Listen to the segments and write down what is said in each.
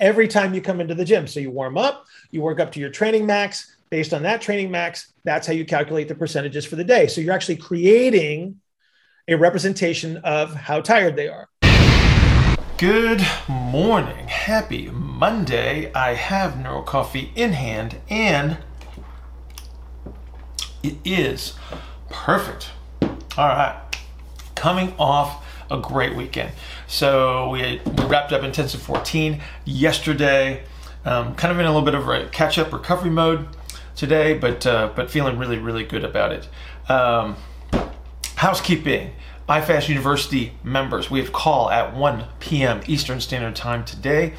every time you come into the gym. So you warm up, you work up to your training max. Based on that training max, that's how you calculate the percentages for the day. So you're actually creating a representation of how tired they are. Good morning. Happy Monday. I have Neuro Coffee in hand and it is perfect. All right. Coming off a great weekend. So we, wrapped up intensive 14 yesterday, um, kind of in a little bit of a catch up recovery mode today, but uh, but feeling really really good about it. Um, housekeeping. IFAST University members, we have call at 1 p.m. Eastern Standard Time today.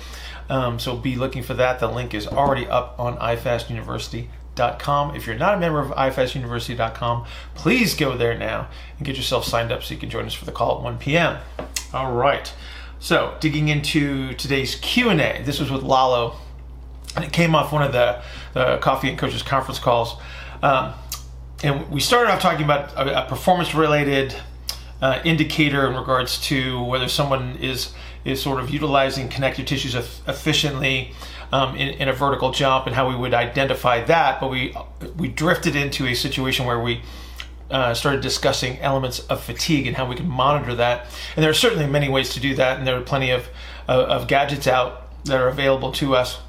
Um, so be looking for that. The link is already up on ifastuniversity.com. If you're not a member of ifastuniversity.com, please go there now and get yourself signed up so you can join us for the call at 1 p.m. All right. So digging into today's Q&A. This was with Lalo, and it came off one of the, the Coffee and Coaches conference calls. Um, and we started off talking about a, a performance-related uh, indicator in regards to whether someone is is sort of utilizing connective tissues efficiently um, in, in, a vertical jump and how we would identify that. But we we drifted into a situation where we uh, started discussing elements of fatigue and how we can monitor that. And there are certainly many ways to do that, and there are plenty of uh, of gadgets out that are available to us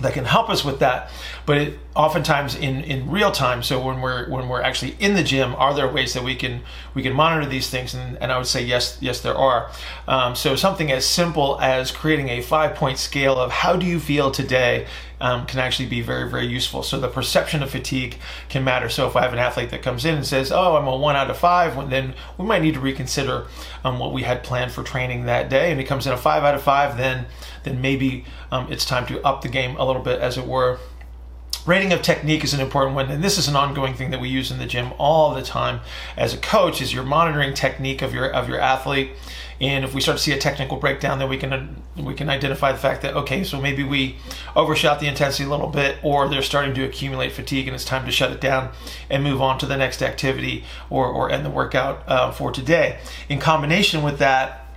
that can help us with that but it, oftentimes in, in real time so when we're when we're actually in the gym are there ways that we can we can monitor these things? And, and i would say yes yes there are. Um, so something as simple as creating a five point scale of how do you feel today um, can actually be very very useful. So the perception of fatigue can matter. So if i have an athlete that comes in and says oh i'm a one out of five then we might need to reconsider um, what we had planned for training that day. And it comes in a five out of five then then maybe um, it's time to up the game a little bit, as it were. Rating of technique is an important one, and this is an ongoing thing that we use in the gym all the time. As a coach, is you're monitoring technique of your of your athlete, and if we start to see a technical breakdown, then we can we can identify the fact that okay, so maybe we overshot the intensity a little bit, or they're starting to accumulate fatigue, and it's time to shut it down and move on to the next activity or or end the workout uh, for today. In combination with that,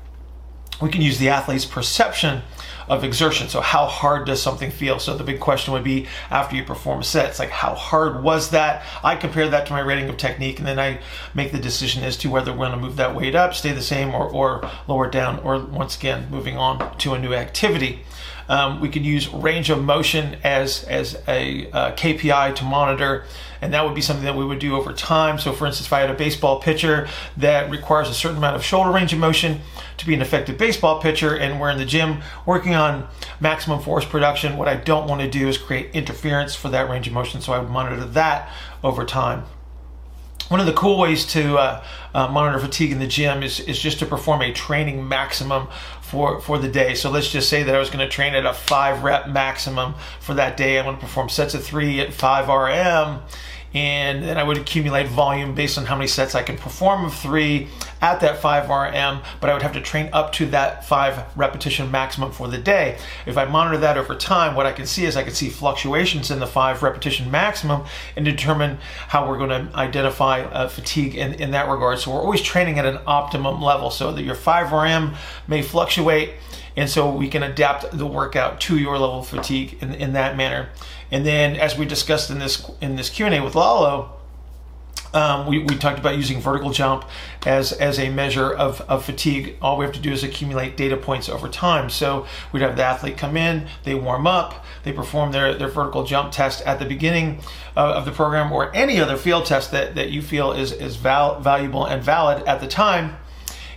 we can use the athlete's perception of exertion. So how hard does something feel? So the big question would be after you perform a set, it's like how hard was that? I compare that to my rating of technique and then I make the decision as to whether we're going to move that weight up, stay the same, or, or lower down, or once again moving on to a new activity. Um, we could use range of motion as as a uh, KPI to monitor, and that would be something that we would do over time. So, for instance, if I had a baseball pitcher that requires a certain amount of shoulder range of motion to be an effective baseball pitcher, and we're in the gym working on maximum force production, what I don't want to do is create interference for that range of motion. So, I would monitor that over time. One of the cool ways to uh, uh, monitor fatigue in the gym is, is just to perform a training maximum for, for the day. So let's just say that I was going to train at a five rep maximum for that day. I'm going to perform sets of three at 5 RM and then I would accumulate volume based on how many sets I can perform of three at that 5 RM, but I would have to train up to that five repetition maximum for the day. If I monitor that over time, what I can see is I can see fluctuations in the five repetition maximum and determine how we're going to identify uh, fatigue in, in that regard. So we're always training at an optimum level so that your 5 RM may fluctuate and so we can adapt the workout to your level of fatigue in, in that manner. And then, as we discussed in this in this Q and A with Lalo, um, we, we talked about using vertical jump as as a measure of, of fatigue. All we have to do is accumulate data points over time. So we'd have the athlete come in, they warm up, they perform their, their vertical jump test at the beginning of, of the program or any other field test that, that you feel is, is val- valuable and valid at the time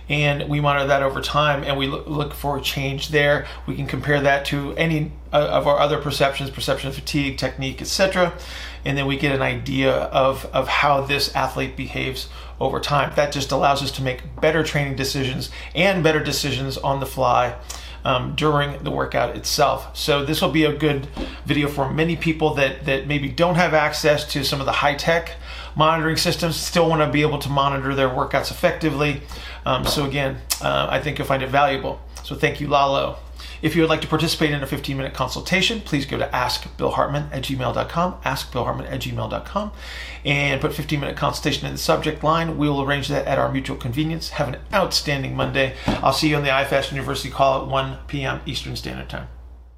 and we monitor that over time and we look for a change there we can compare that to any uh, of our other perceptions perception fatigue technique etc and then we get an idea of, of how this athlete behaves over time that just allows us to make better training decisions and better decisions on the fly um, during the workout itself. So this will be a good video for many people that, that maybe don't have access to some of the high tech monitoring systems, still want to be able to monitor their workouts effectively. Um, so again, uh, I think you'll find it valuable. So thank you, Lalo. If you would like to participate in a 15 minute consultation, please go to askbillhartman at gmail.com, askbillhartman at gmail.com, and put 15 minute consultation in the subject line. We will arrange that at our mutual convenience. Have an outstanding Monday. I'll see you on the IFAST University call at 1 p.m. Eastern Standard Time.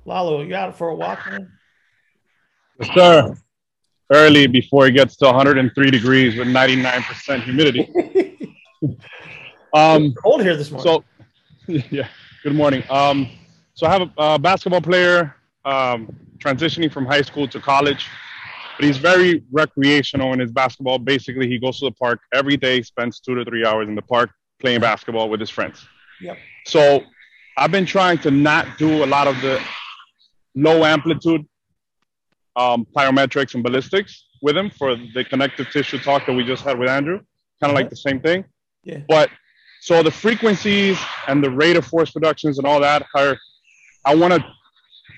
Lalo, you out for a walk, man? Yes, sir. Early before it gets to 103 degrees with 99% humidity. um, cold here this morning. So, yeah. Good morning. Um, so I have a, a basketball player um, transitioning from high school to college, but he's very recreational in his basketball. Basically, he goes to the park every day, spends two to three hours in the park playing basketball with his friends. Yep. So I've been trying to not do a lot of the low amplitude um, plyometrics and ballistics with him for the connective tissue talk that we just had with Andrew. Kind of like the same thing. Yeah. But so the frequencies and the rate of force productions and all that are, I want to,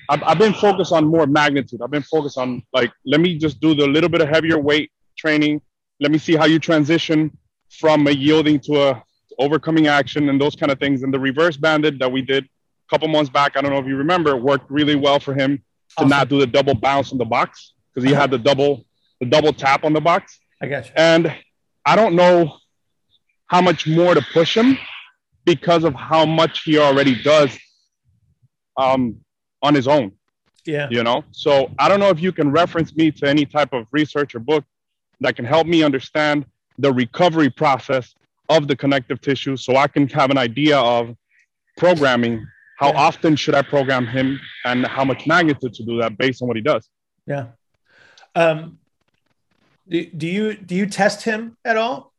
I've, I've been focused on more magnitude. I've been focused on like, let me just do the little bit of heavier weight training. Let me see how you transition from a yielding to a overcoming action and those kind of things. And the reverse banded that we did a couple months back, I don't know if you remember, worked really well for him to Awesome. not do the double bounce on the box because he uh-huh. had the double the double tap on the box. I got you. And I don't know how much more to push him because of how much he already does um, on his own, Yeah. you know? So I don't know if you can reference me to any type of research or book that can help me understand the recovery process of the connective tissue so I can have an idea of programming. How Yeah. often should I program him and how much magnitude to do that based on what he does? Yeah. Um, do, do you do you test him at all?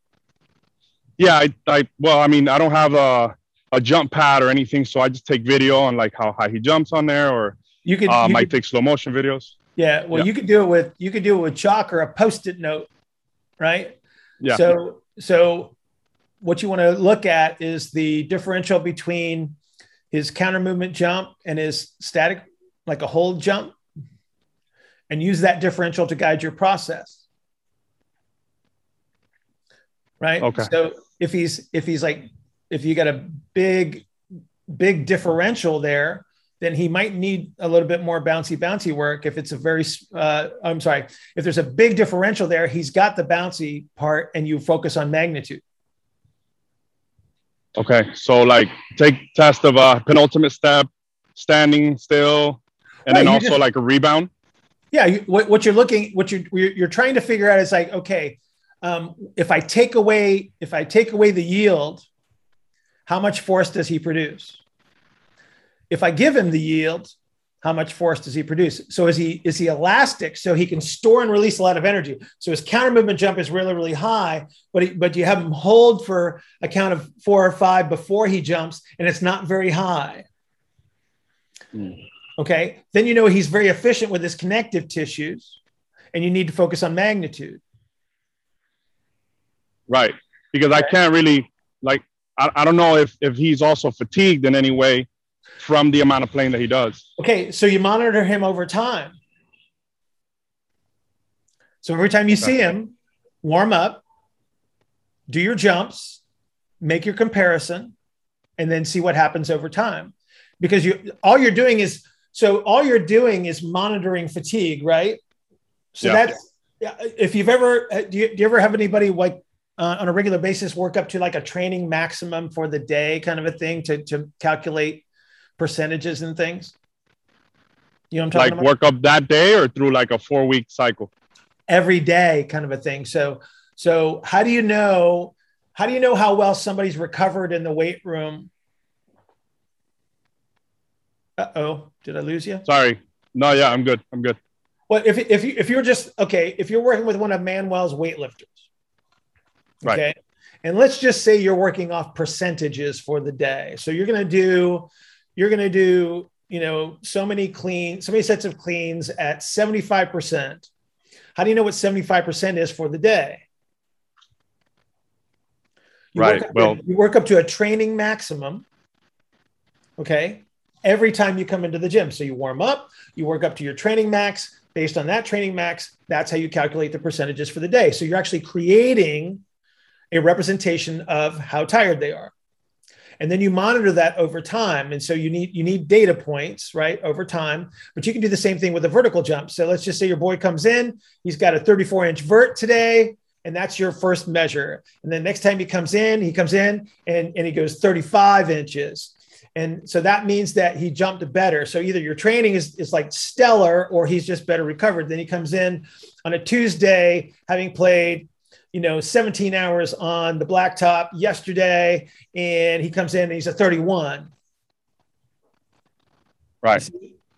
Yeah, I, I well, I mean, I don't have a, a jump pad or anything, so I just take video on like how high he jumps on there, or You could, um, you I could- take slow motion videos. yeah. Well, yeah. you could do it with you could do it with chalk or a post-it note, right? Yeah. So so what you want to look at is the differential between his counter movement jump and his static, like a hold jump, and use that differential to guide your process. Right. Okay. So if he's if he's like if you got a big big differential there, then he might need a little bit more bouncy bouncy work. If it's a very uh, I'm sorry, if there's a big differential there, he's got the bouncy part, and you focus on magnitude. Okay, so like take test of a penultimate step, standing still, and Right, then also just- like a rebound. Yeah, you, what, what you're looking, what you're you're you're trying to figure out is like, okay, um, if I take away if I take away the yield, how much force does he produce? If I give him the yield, how much force does he produce? So is he is he elastic so he can store and release a lot of energy? So his counter movement jump is really really high, but he, but you have him hold for a count of four or five before he jumps, and it's not very high. Okay, then you know he's very efficient with his connective tissues, and you need to focus on magnitude. Right, because I can't really like I, I don't know if if he's also fatigued in any way from the amount of playing that he does. Okay, so you monitor him over time. So every time you see him, warm up, do your jumps, make your comparison, and then see what happens over time. Because you all you're doing is so all you're doing is monitoring fatigue, right? So Yeah. that's if you've ever do you, do you ever have anybody like uh, on a regular basis work up to like a training maximum for the day kind of a thing to to calculate percentages and things? You know what I'm talking Like about? work up that day or through like a four week cycle. every day kind of a thing so so how do you know how do you know how well somebody's recovered in the weight room uh-oh did i lose you Sorry, no, yeah, I'm good. I'm good. well if, if you if you're just okay if you're working with one of manuel's weightlifters Right. okay. And let's just say you're working off percentages for the day. So you're going to do you're going to do you know so many clean so many sets of cleans at 75% how do you know what 75% is for the day? You Right, well- to, you work up to a training maximum. Okay. Every time you come into the gym. So you warm up you work up to your training max. Based on that training max that's how you calculate the percentages for the day. So you're actually creating a representation of how tired they are. And then you monitor that over time. And so you need you need data points right over time but you can do the same thing with a vertical jump. So let's just say your boy comes in he's got a 34 inch vert today and that's your first measure. And then next time he comes in he comes in and, and he goes 35 inches. And so that means that he jumped better. So either your training is, is like stellar or he's just better recovered. Then he comes in on a Tuesday, having played, you know, 17 hours on the blacktop yesterday, and he comes in and he's a 31. Right.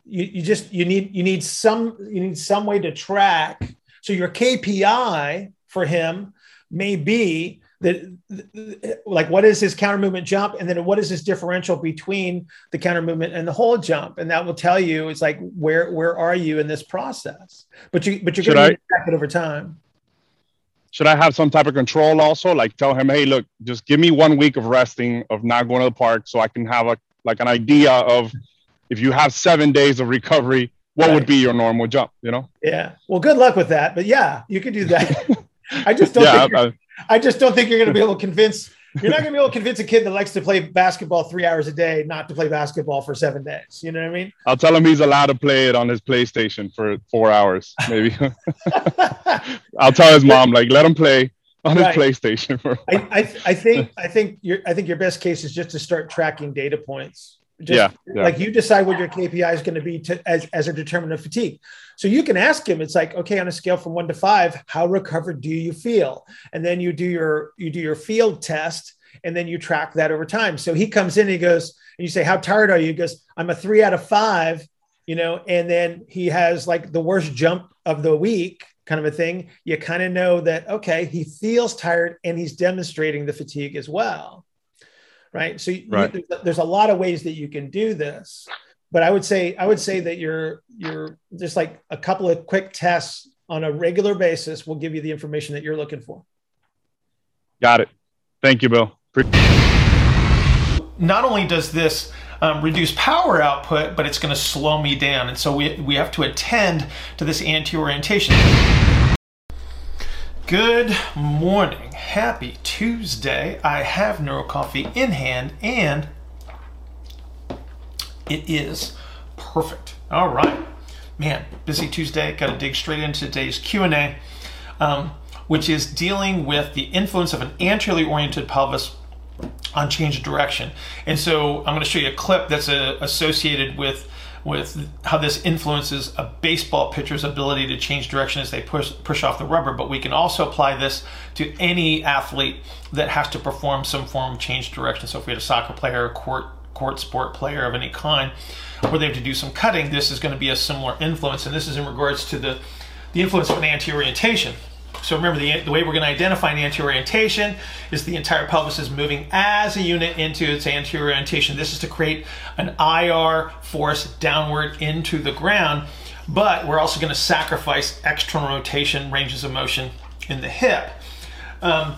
You, you just you need you need some you need some way to track. So your KPI for him may be that like what is his counter movement jump and then what is his differential between the counter movement and the whole jump and that will tell you it's like where where are you in this process but you but you're going to track it over time should i have some type of control also like tell him hey look just give me one week of resting of not going to the park so i can have a like an idea of if you have seven days of recovery what right. would be your normal jump you know yeah well good luck with that but yeah you can do that I just don't yeah, think I just don't think you're going to be able to convince. You're not going to be able to convince a kid that likes to play basketball three hours a day not to play basketball for seven days. You know what I mean? I'll tell him he's allowed to play it on his PlayStation for four hours, maybe. I'll tell his mom like let him play on his right. PlayStation. For I, I, I think I think your I think your best case is just to start tracking data points. Just yeah, yeah. like you decide what your KPI is going to be to, as, as a determinant of fatigue. So you can ask him, it's like, okay, on a scale from one to five, how recovered do you feel? And then you do your you do your field test and then you track that over time. So he comes in and he goes, and you say, How tired are you? He goes, I'm a three out of five, you know, and then he has like the worst jump of the week kind of a thing. You kind of know that okay, he feels tired and he's demonstrating the fatigue as well right? So right. You, there's a lot of ways that you can do this, but I would say I would say that you're you're just like a couple of quick tests on a regular basis will give you the information that you're looking for. Got it. Thank you, Bill. Not only does this um, reduce power output, but it's going to slow me down. And so we, we have to attend to this anti-orientation. Good morning. Happy Tuesday. I have Neuro Coffee in hand and it is perfect. All right. Man, busy Tuesday. Got to dig straight into today's Q&A, um, which is dealing with the influence of an anteriorly oriented pelvis on change of direction. And so I'm going to show you a clip that's uh, associated with with how this influences a baseball pitcher's ability to change direction as they push push off the rubber. But we can also apply this to any athlete that has to perform some form of change direction. So if we had a soccer player, a court court sport player of any kind, where they have to do some cutting, this is going to be a similar influence. And this is in regards to the the influence of an anti-orientation. So remember, the, the way we're going to identify an anti-orientation is the entire pelvis is moving as a unit into its anterior orientation. This is to create an IR force downward into the ground, but we're also going to sacrifice external rotation ranges of motion in the hip. Um,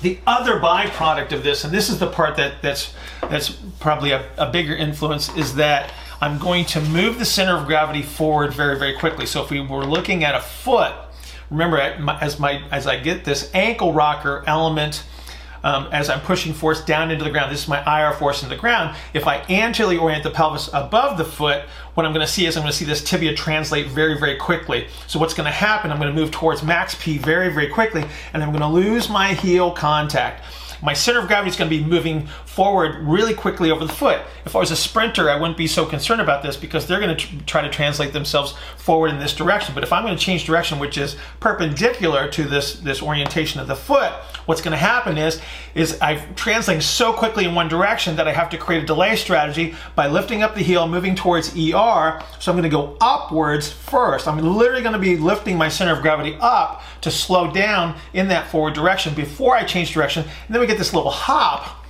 the other byproduct of this, and this is the part that, that's, that's probably a, a bigger influence, is that I'm going to move the center of gravity forward very, very quickly. So if we were looking at a foot, remember as my as I get this ankle rocker element um, as I'm pushing force down into the ground. This is my IR force into the ground. If I anteriorly orient the pelvis above the foot, what I'm going to see is I'm going to see this tibia translate very, very quickly. So what's going to happen, I'm going to move towards max P very, very quickly, and I'm going to lose my heel contact my center of gravity is going to be moving forward really quickly over the foot. If I was a sprinter, I wouldn't be so concerned about this because they're going to try to translate themselves forward in this direction. But if I'm going to change direction, which is perpendicular to this, this orientation of the foot, what's going to happen is, is I'm translating so quickly in one direction that I have to create a delay strategy by lifting up the heel, moving towards ER. So I'm going to go upwards first. I'm literally going to be lifting my center of gravity up to slow down in that forward direction before I change direction. And then we get this little hop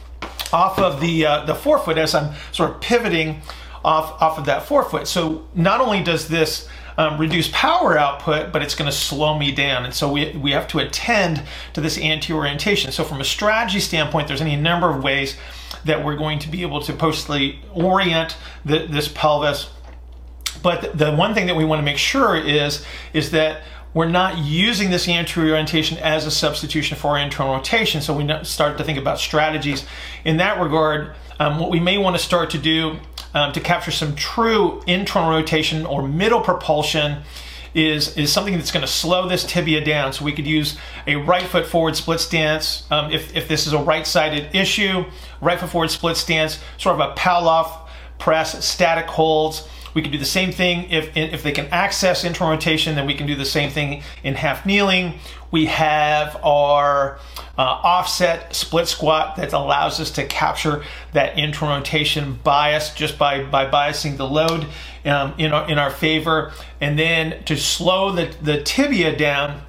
off of the, uh, the forefoot as I'm sort of pivoting off, off of that forefoot. So not only does this um, reduce power output, but it's going to slow me down. And so we, we have to attend to this anti-orientation. So from a strategy standpoint, there's any number of ways that we're going to be able to posteriorly orient the, this pelvis. But the one thing that we want to make sure is, is that we're not using this anterior orientation as a substitution for internal rotation. So we start to think about strategies in that regard. Um, what we may want to start to do um, to capture some true internal rotation or middle propulsion is, is something that's going to slow this tibia down. So we could use a right foot forward split stance. Um, if, if this is a right-sided issue, right foot forward split stance, sort of a Pallof press, static holds. We can do the same thing if, if they can access internal rotation, then we can do the same thing in half kneeling. We have our uh, offset split squat that allows us to capture that internal rotation bias just by, by biasing the load um, in, our, in our favor. And then to slow the, the tibia down,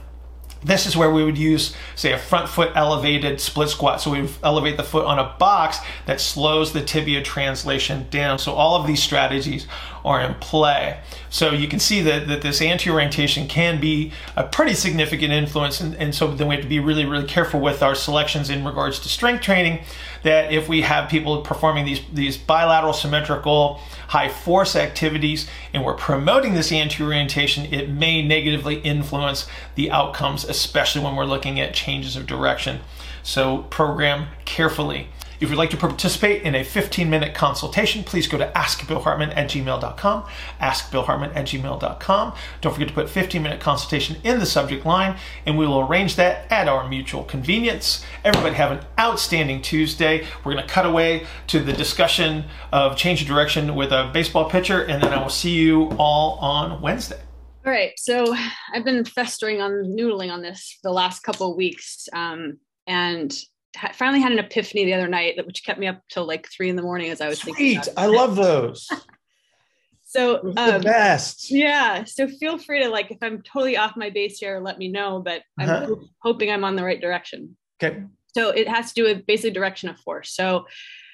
this is where we would use, say, a front foot elevated split squat. So we elevate the foot on a box that slows the tibia translation down. So all of these strategies are in play. So you can see that, that this anti-orientation can be a pretty significant influence. And, and so then we have to be really, really careful with our selections in regards to strength training that if we have people performing these, these bilateral symmetrical high force activities and we're promoting this anti-orientation, it may negatively influence the outcomes, especially when we're looking at changes of direction. So program carefully. If you'd like to participate in a 15 minute consultation, please go to askbillhartman at gmail.com. Askbillhartman at gmail.com. Don't forget to put 15 minute consultation in the subject line, and we will arrange that at our mutual convenience. Everybody have an outstanding Tuesday. We're going to cut away to the discussion of change of direction with a baseball pitcher, and then I will see you all on Wednesday. All right. So I've been festering on noodling on this the last couple of weeks. Um, and finally had an epiphany the other night that which kept me up till like three in the morning as I was Sweet. thinking. I love those. so um, the best. Yeah. So feel free to like if I'm totally off my base here, let me know. But I'm uh-huh. ho- hoping I'm on the right direction. Okay. So it has to do with basically direction of force. So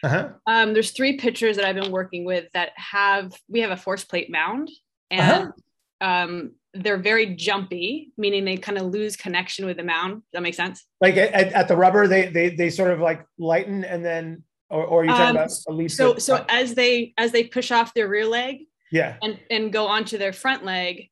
uh-huh. um, there's three pitchers that I've been working with that have we have a force plate mound and uh-huh. um, they're very jumpy, meaning they kind of lose connection with the mound. Does that make sense? Like at, at the rubber, they they they sort of like lighten and then, or, or are you talking um, about a leaf? So so as they as they push off their rear leg, yeah, and and go onto their front leg,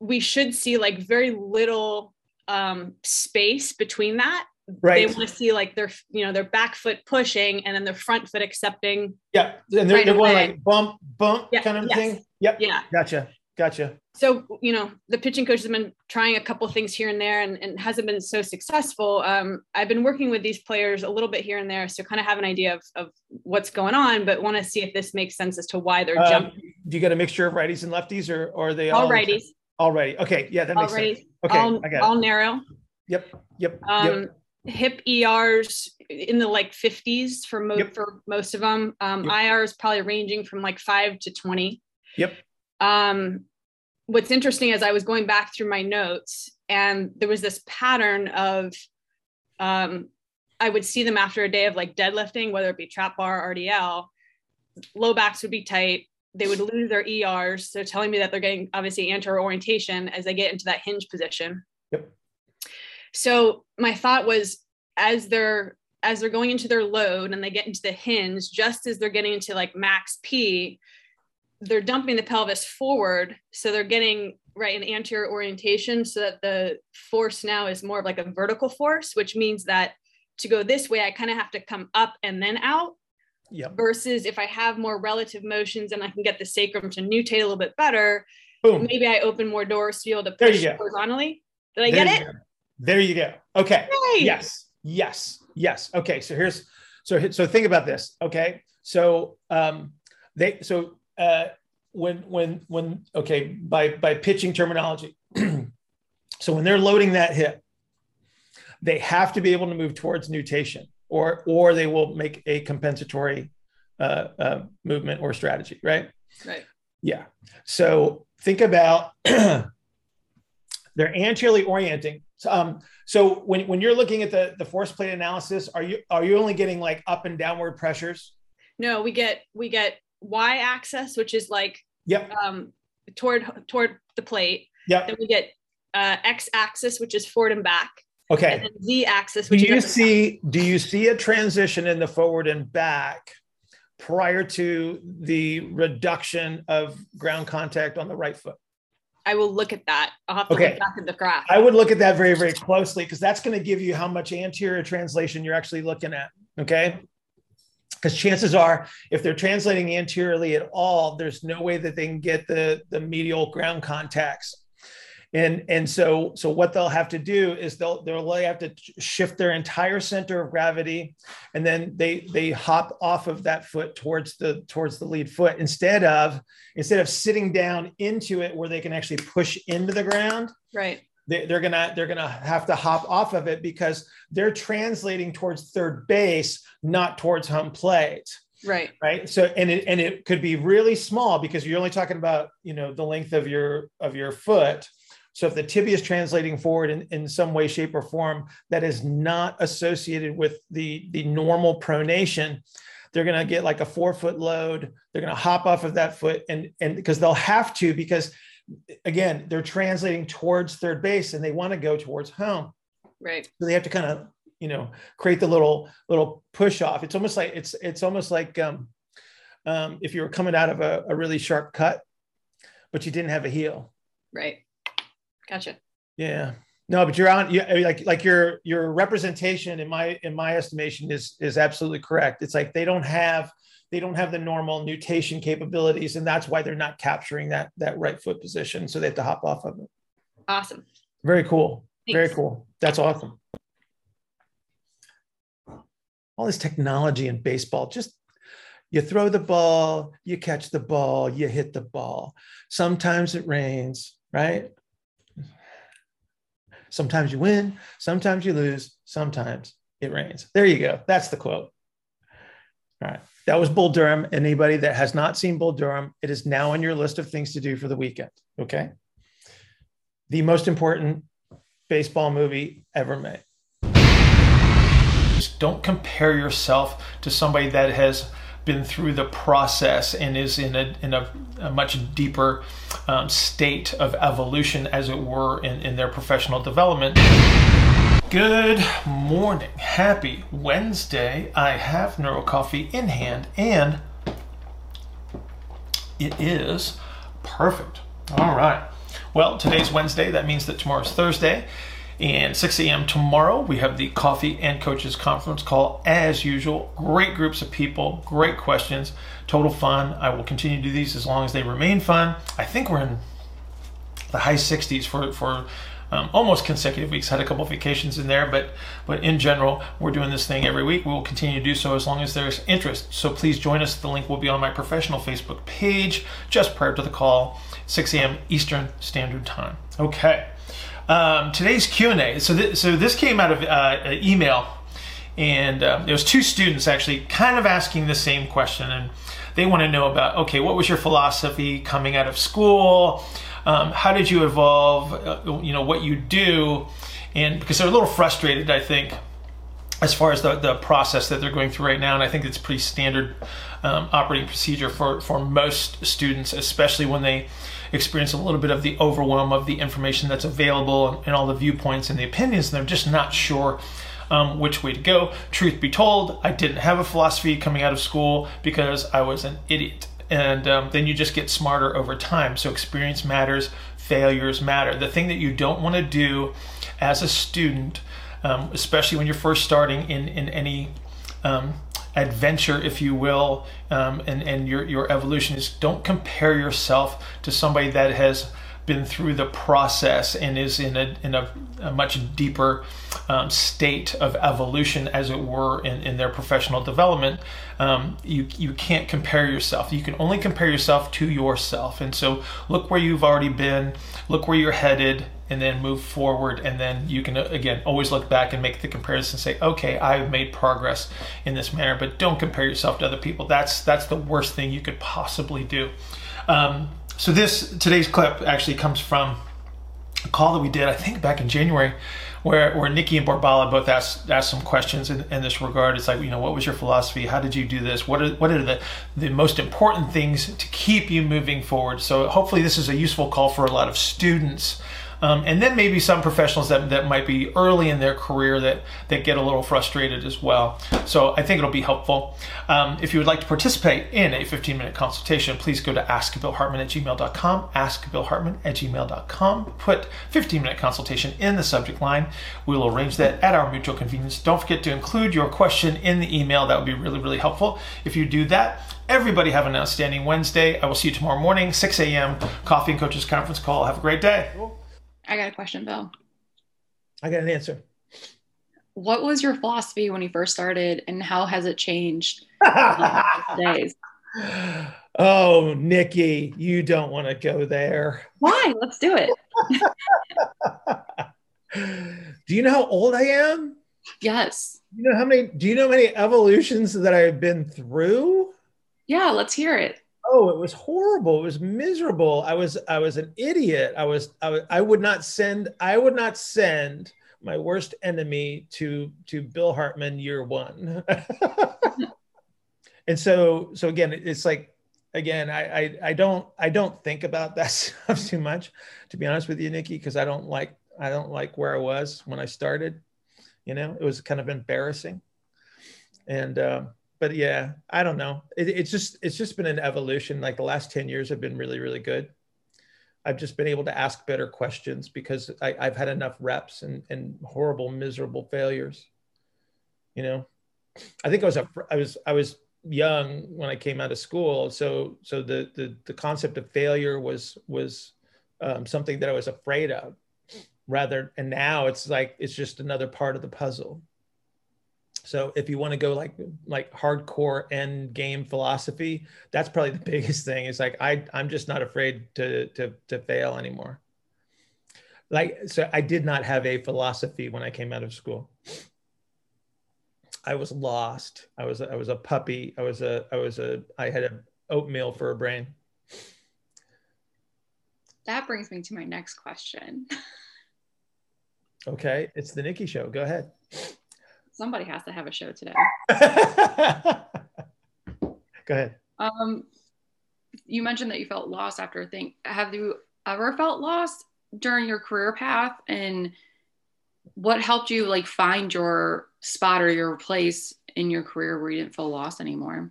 we should see like very little um, space between that. Right. They want to see like their you know their back foot pushing and then their front foot accepting. Yeah, and they're, right they're going like bump bump yeah. kind of yes. thing. Yep. Yeah. Gotcha. Gotcha. So, you know, the pitching coach has been trying a couple things here and there and, and hasn't been so successful. Um, I've been working with these players a little bit here and there, so kind of have an idea of, of what's going on, but want to see if this makes sense as to why they're um, jumping. Do you get a mixture of righties and lefties, or, or are they all, all righties? All righty. Okay. Yeah, that makes all sense. Okay. All, I got it. all narrow. Yep. Yep. Um, yep. hip ERs in the like 50s for most yep. for most of them. Um, yep. IR is probably ranging from like five to 20. Yep. Um, what's interesting is I was going back through my notes and there was this pattern of um, I would see them after a day of like deadlifting, whether it be trap bar, RDL, low backs would be tight. They would lose their ERs. So telling me that they're getting obviously anterior orientation as they get into that hinge position. Yep. So my thought was as they're as they're going into their load and they get into the hinge, just as they're getting into like max P, they're dumping the pelvis forward so they're getting right an anterior orientation so that the force now is more of like a vertical force which means that to go this way i kind of have to come up and then out yep. versus if i have more relative motions and i can get the sacrum to nutate a little bit better Boom. maybe i open more doors to be able to push horizontally. Did i there get it? go. there you go. Okay. Yay. yes. Yes. Yes. Okay so here's so so think about this. Okay. So um they so uh, when when when okay by by pitching terminology. So when they're loading that hip they have to be able to move towards nutation or or they will make a compensatory uh, uh, movement or strategy right? Right. Yeah. So think about they're anteriorly orienting. Um, so when, when you're looking at the, the force plate analysis are you are you only getting like up and downward pressures? No we get we get y axis, which is like yep. um, toward toward the plate. Yeah. Then we get uh, x axis, which is forward and back. Okay. And z axis. do you see? Do you see a transition in the forward and back prior to the reduction of ground contact on the right foot? I will look at that. I'll have to okay. look back at the graph. I would look at that very, very closely because that's going to give you how much anterior translation you're actually looking at. Okay because chances are if they're translating anteriorly at all there's no way that they can get the the medial ground contacts. And and so so what they'll have to do is they'll they'll have to shift their entire center of gravity and then they they hop off of that foot towards the towards the lead foot instead of instead of sitting down into it where they can actually push into the ground right they, they're gonna they're gonna have to hop off of it because they're translating towards third base not towards home plate. Right. Right? So and it and it could be really small because you're only talking about you know the length of your of your foot. So if the tibia is translating forward in, in some way, shape, or form that is not associated with the, the normal pronation, they're going to get like a forefoot load. They're going to hop off of that foot and and because they'll have to because again they're translating towards third base and they want to go towards home. Right. So they have to kind of you know create the little little push off. It's almost like it's it's almost like um, um, if you were coming out of a, a really sharp cut, but you didn't have a heel. Right. Gotcha. Yeah. No, but you're on. You, like like your your representation in my in my estimation is is absolutely correct. It's like they don't have they don't have the normal nutation capabilities, and that's why they're not capturing that that right foot position. So they have to hop off of it. Awesome. Very cool. Thanks. Very cool. That's awesome. All this technology in baseball, just you throw the ball, you catch the ball, you hit the ball. Sometimes it rains, right? Sometimes you win, sometimes you lose, sometimes it rains. There you go. That's the quote. All right. That was Bull Durham. Anybody that has not seen Bull Durham, it is now on your list of things to do for the weekend. Okay. The most important baseball movie ever made. Just don't compare yourself to somebody that has been through the process and is in a, in a, a much deeper um, state of evolution, as it were, in, in their professional development. Good morning. Happy Wednesday. I have Neuro Coffee in hand and it is perfect. All right. Well, today's Wednesday. That means that tomorrow's Thursday. And 6 a.m. tomorrow, we have the Coffee and Coaches Conference call as usual. Great groups of people, great questions, total fun. I will continue to do these as long as they remain fun. I think we're in the high 60s for, for um, almost consecutive weeks. Had a couple vacations in there, but but in general, we're doing this thing every week. We will continue to do so as long as there's interest. So please join us. The link will be on my professional Facebook page just prior to the call, 6 a.m. Eastern Standard Time. Okay. Um, today's Q&A. So, th- so this came out of uh, an email, and uh, there was two students actually kind of asking the same question, and they want to know about okay, what was your philosophy coming out of school? Um, how did you evolve? Uh, you know what you do, and because they're a little frustrated, I think, as far as the, the process that they're going through right now, and I think it's pretty standard um, operating procedure for for most students, especially when they experience a little bit of the overwhelm of the information that's available and all the viewpoints and the opinions, and they're just not sure um, which way to go. Truth be told, I didn't have a philosophy coming out of school because I was an idiot. And um, then you just get smarter over time. So experience matters, failures matter. The thing that you don't want to do as a student, um, especially when you're first starting in, in any um, adventure, if you will, um, and, and your, your evolution is don't compare yourself to somebody that has been through the process and is in a, in a, a much deeper um, state of evolution, as it were, in, in their professional development, um, you, you can't compare yourself. You can only compare yourself to yourself. And so look where you've already been, look where you're headed, and then move forward. And then you can, again, always look back and make the comparison and say, okay, I've made progress in this manner, but don't compare yourself to other people. That's, that's the worst thing you could possibly do. Um, so this today's clip actually comes from a call that we did, I think, back in January, where where Nikki and Borbala both asked asked some questions in, in this regard. It's like, you know, what was your philosophy? How did you do this? What are what are the the most important things to keep you moving forward? So hopefully, this is a useful call for a lot of students um, and then maybe some professionals that, that might be early in their career that, that get a little frustrated as well. So I think it'll be helpful. Um, if you would like to participate in a 15 minute consultation, please go to askbillhartman at gmail.com, askbillhartman at gmail.com, put 15 minute consultation in the subject line. We will arrange that at our mutual convenience. Don't forget to include your question in the email. That would be really, really helpful. If you do that, Everybody have an outstanding Wednesday. I will see you tomorrow morning, 6 a.m. Coffee and Coaches Conference Call. Have a great day. I got a question, Bill. I got an answer. What was your philosophy when you first started, and how has it changed days? Oh, Nikki, you don't want to go there. Why? Let's do it. do you know how old I am? Yes. You know how many? Do you know how many evolutions that I've been through? Yeah, let's hear it. Oh, it was horrible. It was miserable. I was I was an idiot. I was I, was, I would not send I would not send my worst enemy to to Bill Hartman year one. and so so again, it's like again, I, I I don't I don't think about that stuff too much, to be honest with you, Nikki, because I don't like I don't like where I was when I started. You know, it was kind of embarrassing. And um, but yeah, I don't know. It, it's just it's just been an evolution. Like the last ten years have been really really good. I've just been able to ask better questions because I, have had enough reps and, and horrible miserable failures. You know, I think I was a I was I was young when I came out of school, so so the the the concept of failure was was um, something that I was afraid of. Rather, and now it's like it's just another part of the puzzle so if you want to go like like hardcore end game philosophy, that's probably the biggest thing. Is like I I'm just not afraid to to to fail anymore. Like so I did not have a philosophy when I came out of school. I was lost. I was I was a puppy. I was a I was a I had a oatmeal for a brain. That brings me to my next question. okay, it's the Nikki show. Go ahead. Somebody has to have a show today. Go ahead. Um, you mentioned that you felt lost after a thing. Have you ever felt lost during your career path? And what helped you like find your spot or your place in your career where you didn't feel lost anymore?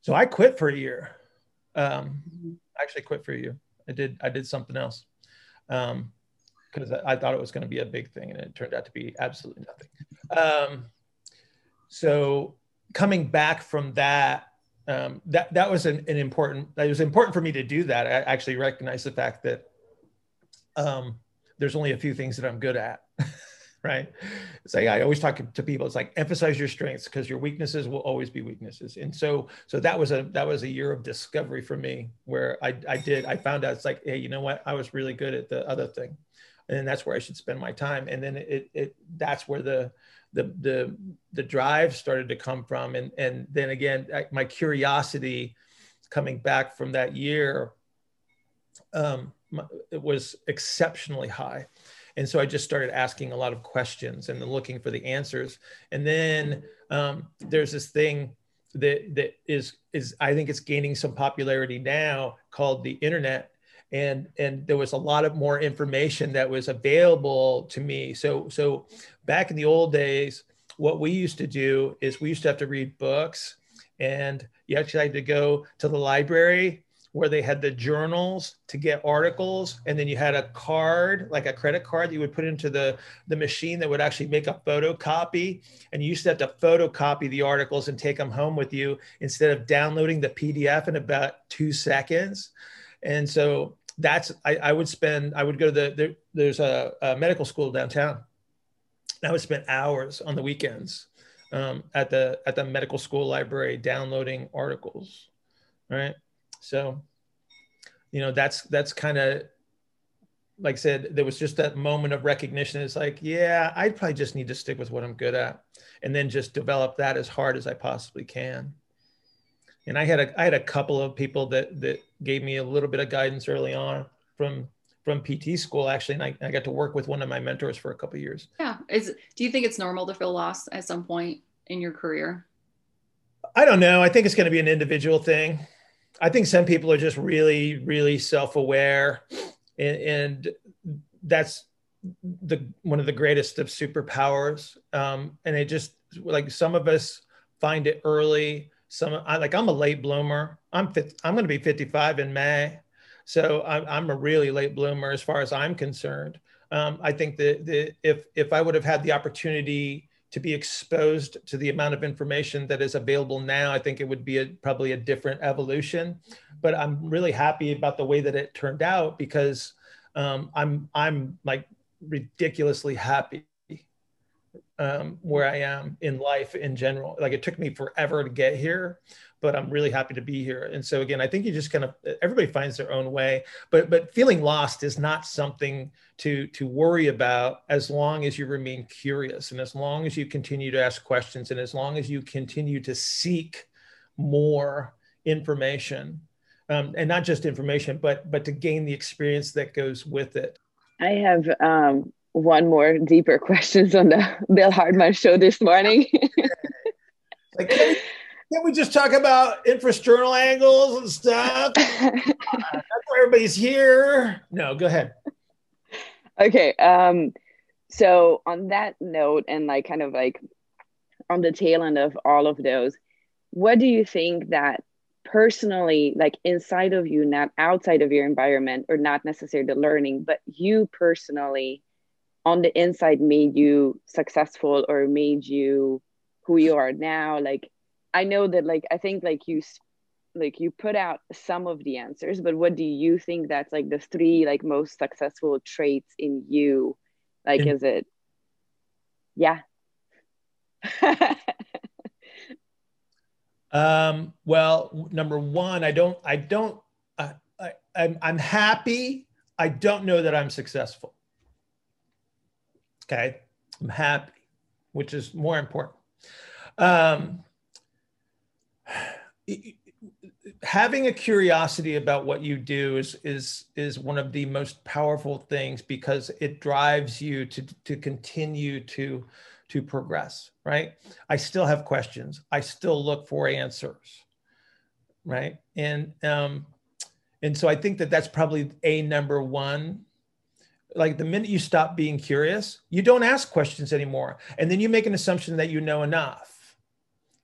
So I quit for a year. Um, mm-hmm. I actually quit for a year. I did. I did something else. Um, because I thought it was going to be a big thing and it turned out to be absolutely nothing. Um, so coming back from that, um, that that was an, an, important. It was important for me to do that. I actually recognize the fact that um, there's only a few things that I'm good at. right? It's like I always talk to people. It's like emphasize your strengths because your weaknesses will always be weaknesses. And so, so that was a that was a year of discovery for me where I I did I found out it's like hey you know what I was really good at the other thing, and that's where I should spend my time. And then it it that's where the the the the drive started to come from. And and then again my curiosity coming back from that year um, it was exceptionally high. And so i just started asking a lot of questions and looking for the answers. And then um, there's this thing that that is is i think it's gaining some popularity now called the internet and and there was a lot of more information that was available to me. So so back in the old days what we used to do is we used to have to read books and you actually had to go to the library where they had the journals to get articles. And then you had a card like a credit card that you would put into the the machine that would actually make a photocopy. And you used to have to photocopy the articles and take them home with you instead of downloading the pdf in about two seconds. And so that's I, I would spend I would go to the there, there's a, a, medical school downtown. And I would spend hours on the weekends um, at the at the medical school library downloading articles, right? So, you know that's that's kind of like I said, there was just that moment of recognition. It's like, yeah, I probably just need to stick with what I'm good at, and then just develop that as hard as I possibly can and I had a I had a couple of people that that gave me a little bit of guidance early on from from PT school actually, and I, I got to work with one of my mentors for a couple years. Yeah, is do you think it's normal to feel lost at some point in your career? I don't know. I think it's going to be an individual thing. I think some people are just really really self aware, and, and that's the one of the greatest of superpowers. Um, and it just like some of us find it early some I like I'm a late bloomer. I'm I'm going to be 55 in May, so I'm, I'm a really late bloomer as far as I'm concerned. Um, I think that the, if if I would have had the opportunity to be exposed to the amount of information that is available now, I think it would be a, probably a different evolution. But I'm really happy about the way that it turned out because um, I'm I'm like ridiculously happy um, where I am in life in general. Like it took me forever to get here, but I'm really happy to be here. And so again, I think you just kind of everybody finds their own way, but but feeling lost is not something to to worry about as long as you remain curious and as long as you continue to ask questions and as long as you continue to seek more information um, and not just information, but but to gain the experience that goes with it. I have um, one more deeper questions on the Bill Hartman show this morning. like, can, we, can we just talk about infrasternal angles and stuff? uh, that's why everybody's here. No, go ahead. Okay. Um, so on that note, and like kind of like on the tail end of all of those, what do you think that personally like inside of you not outside of your environment or not necessarily the learning but you personally on the inside made you successful or made you who you are now like i know that like i think like you like you put out some of the answers but what do you think that's like the three like most successful traits in you like in- is it yeah Um, well, number one, I don't, I don't, uh, I, I'm, I'm happy. I don't know that I'm successful. Okay. I'm happy, which is more important. Um, having a curiosity about what you do is is is one of the most powerful things because it drives you to to continue to to progress, right? I still have questions. I still look for answers, right? And um, and so I think that that's probably a number one. Like the minute you stop being curious, you don't ask questions anymore, and then you make an assumption that you know enough,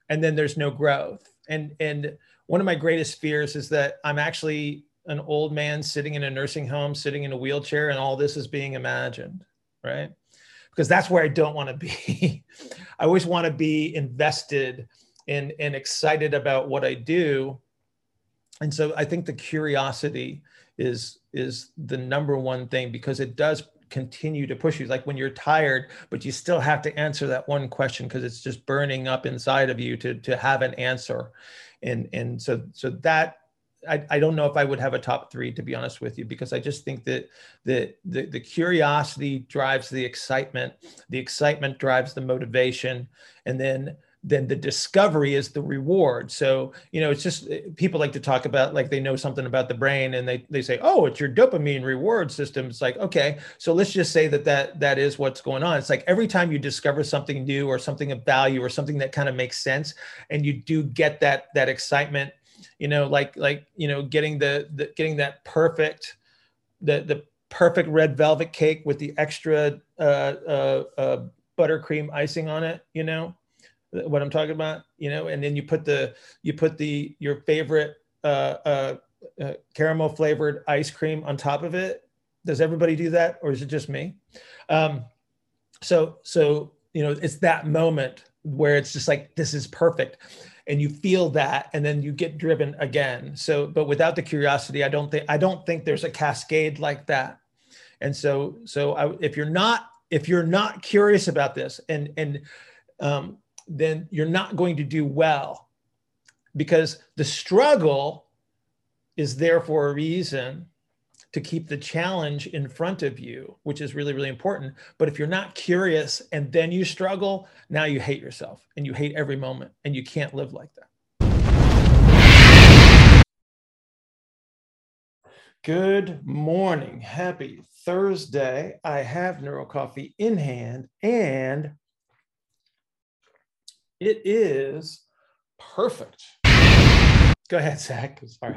and then there's no growth. And and one of my greatest fears is that I'm actually an old man sitting in a nursing home, sitting in a wheelchair, and all this is being imagined, right? because that's where I don't want to be. I always want to be invested and, and excited about what I do. And so I think the curiosity is is the number one thing because it does continue to push you. Like when you're tired but you still have to answer that one question because it's just burning up inside of you to to have an answer. And and so so that I, I don't know if I would have a top three to be honest with you because I just think that the, the the curiosity drives the excitement, the excitement drives the motivation, and then then the discovery is the reward. So you know it's just eh, people like to talk about like they know something about the brain and they they say oh it's your dopamine reward system. It's like okay so let's just say that that that is what's going on. It's like every time you discover something new or something of value or something that kind of makes sense and you do get that that excitement you know like like you know getting the, the getting that perfect the the perfect red velvet cake with the extra uh, uh, uh, buttercream icing on it you know what i'm talking about you know and then you put the you put the your favorite uh, uh, uh, caramel flavored ice cream on top of it. Does everybody do that or is it just me? Um, so so you know it's that moment where it's just like this is perfect. And you feel that and then you get driven again. So but without the curiosity i don't think i don't think there's a cascade like that. And so so I, if you're not if you're not curious about this and and um, then you're not going to do well because the struggle is there for a reason to keep the challenge in front of you, which is really, really important. But if you're not curious and then you struggle, now you hate yourself and you hate every moment and you can't live like that. Good morning. Happy Thursday. I have Neuro Coffee in hand and it is perfect. Go ahead, Zach. Sorry.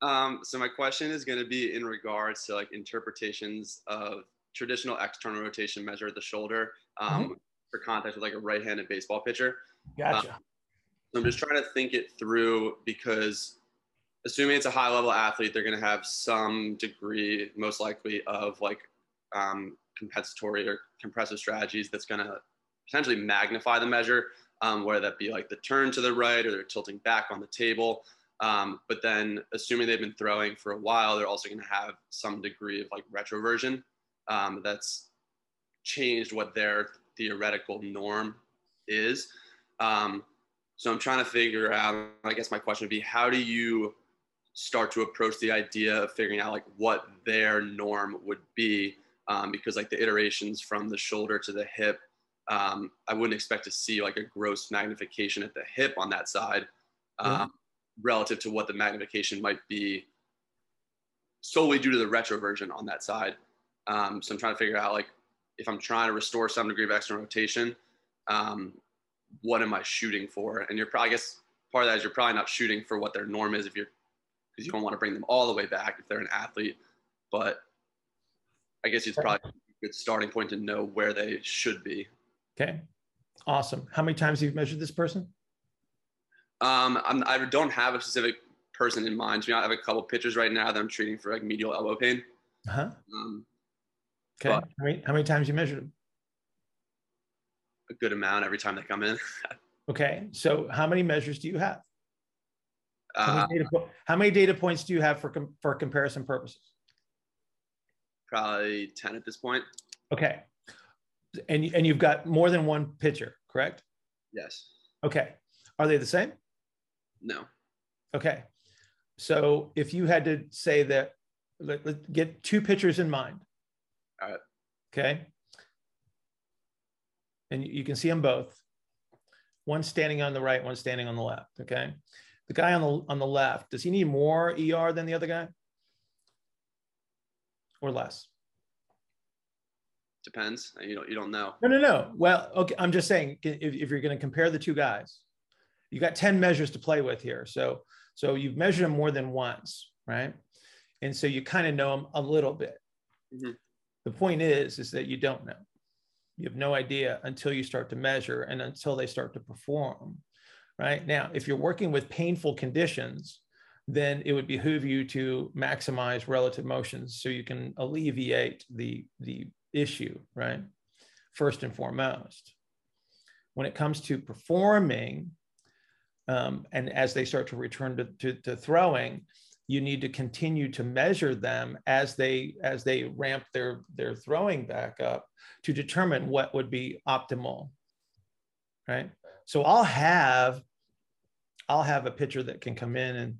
Um, so my question is going to be in regards to like interpretations of traditional external rotation measure at the shoulder um, mm-hmm. for contact with like a right-handed baseball pitcher. Gotcha. Um, so I'm just trying to think it through because assuming it's a high level athlete, they're going to have some degree, most likely, of like um, compensatory or compressive strategies that's going to potentially magnify the measure, um, whether that be like the turn to the right or they're tilting back on the table. Um, but then, assuming they've been throwing for a while, they're also going to have some degree of like retroversion um, that's changed what their theoretical norm is. Um, so I'm trying to figure out. I guess my question would be, how do you start to approach the idea of figuring out like what their norm would be? Um, because like the iterations from the shoulder to the hip, um, I wouldn't expect to see like a gross magnification at the hip on that side. Um, relative to what the magnification might be solely due to the retroversion on that side. Um, so I'm trying to figure out like if I'm trying to restore some degree of external rotation, um, what am I shooting for? And you're probably, I guess part of that is you're probably not shooting for what their norm is if you're because you don't want to bring them all the way back if they're an athlete. But I guess it's probably a good starting point to know where they should be. Okay. Awesome. How many times have you measured this person? Um, I'm, I don't have a specific person in mind. You know, I have a couple pitchers right now that I'm treating for like medial elbow pain. Uh-huh. Um, Okay. How, many, how many times you measured them? a good amount every time they come in. Okay. So how many measures do you have? How Uh, many, data, po- how many data points do you have for com- for comparison purposes? probably 10 at this point. Okay. And and you've got more than one pitcher, correct? Yes. Okay. Are they the same? No. Okay. So if you had to say that, let, let get two pitchers in mind. All right. Okay. And you you can see them both. One standing on the right, one standing on the left. Okay. The guy on the on the left, does he need more ER than the other guy? Or less? Depends. You don't, you don't know. No, no, no. Well, okay. I'm just saying if, if you're going to compare the two guys, you got 10 measures to play with here. So, so you've measured them more than once, right? And so you kind of know them a little bit. Mhm. The point is, is that you don't know. You have no idea until you start to measure and until they start to perform, right? Now, if you're working with painful conditions, then it would behoove you to maximize relative motions so you can alleviate the the issue, right? First and foremost. When it comes to performing, um, and as they start to return to, to, to throwing, you need to continue to measure them as they as they ramp their their throwing back up to determine what would be optimal right so i'll have i'll have a pitcher that can come in and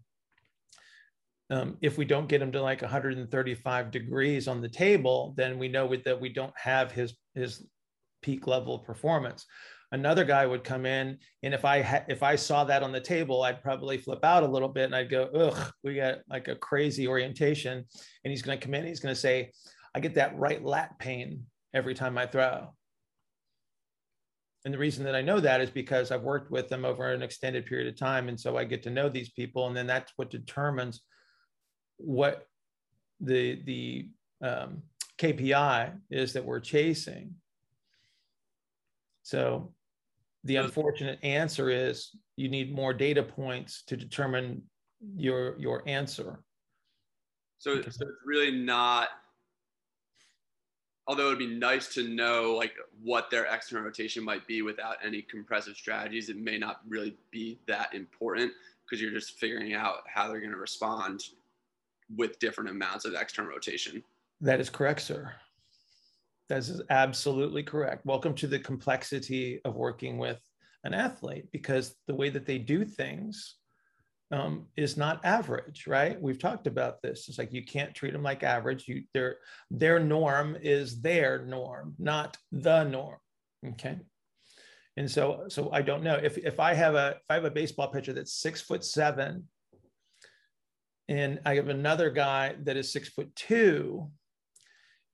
um, if we don't get him to like 135 degrees on the table then we know that we don't have his his peak level of performance. Another guy would come in and if i ha- if i saw that on the table i'd probably flip out a little bit and i'd go ugh we got like a crazy orientation. And he's going to come in he's going to say i get that right lat pain every time i throw. And the reason that i know that is because i've worked with them over an extended period of time and so i get to know these people and then that's what determines what the the um, kpi is that we're chasing. So the unfortunate answer is you need more data points to determine your your answer. So, so it's really not, although it'd be nice to know like what their external rotation might be without any compressive strategies, it may not really be that important because you're just figuring out how they're going to respond with different amounts of external rotation. That is correct, sir. That is absolutely correct. Welcome to the complexity of working with an athlete because the way that they do things um, is not average, right? We've talked about this. It's like you can't treat them like average. You their their norm is their norm, not the norm. Okay. And so so I don't know if if I have a if I have a baseball pitcher that's six foot seven, and I have another guy that is six foot two,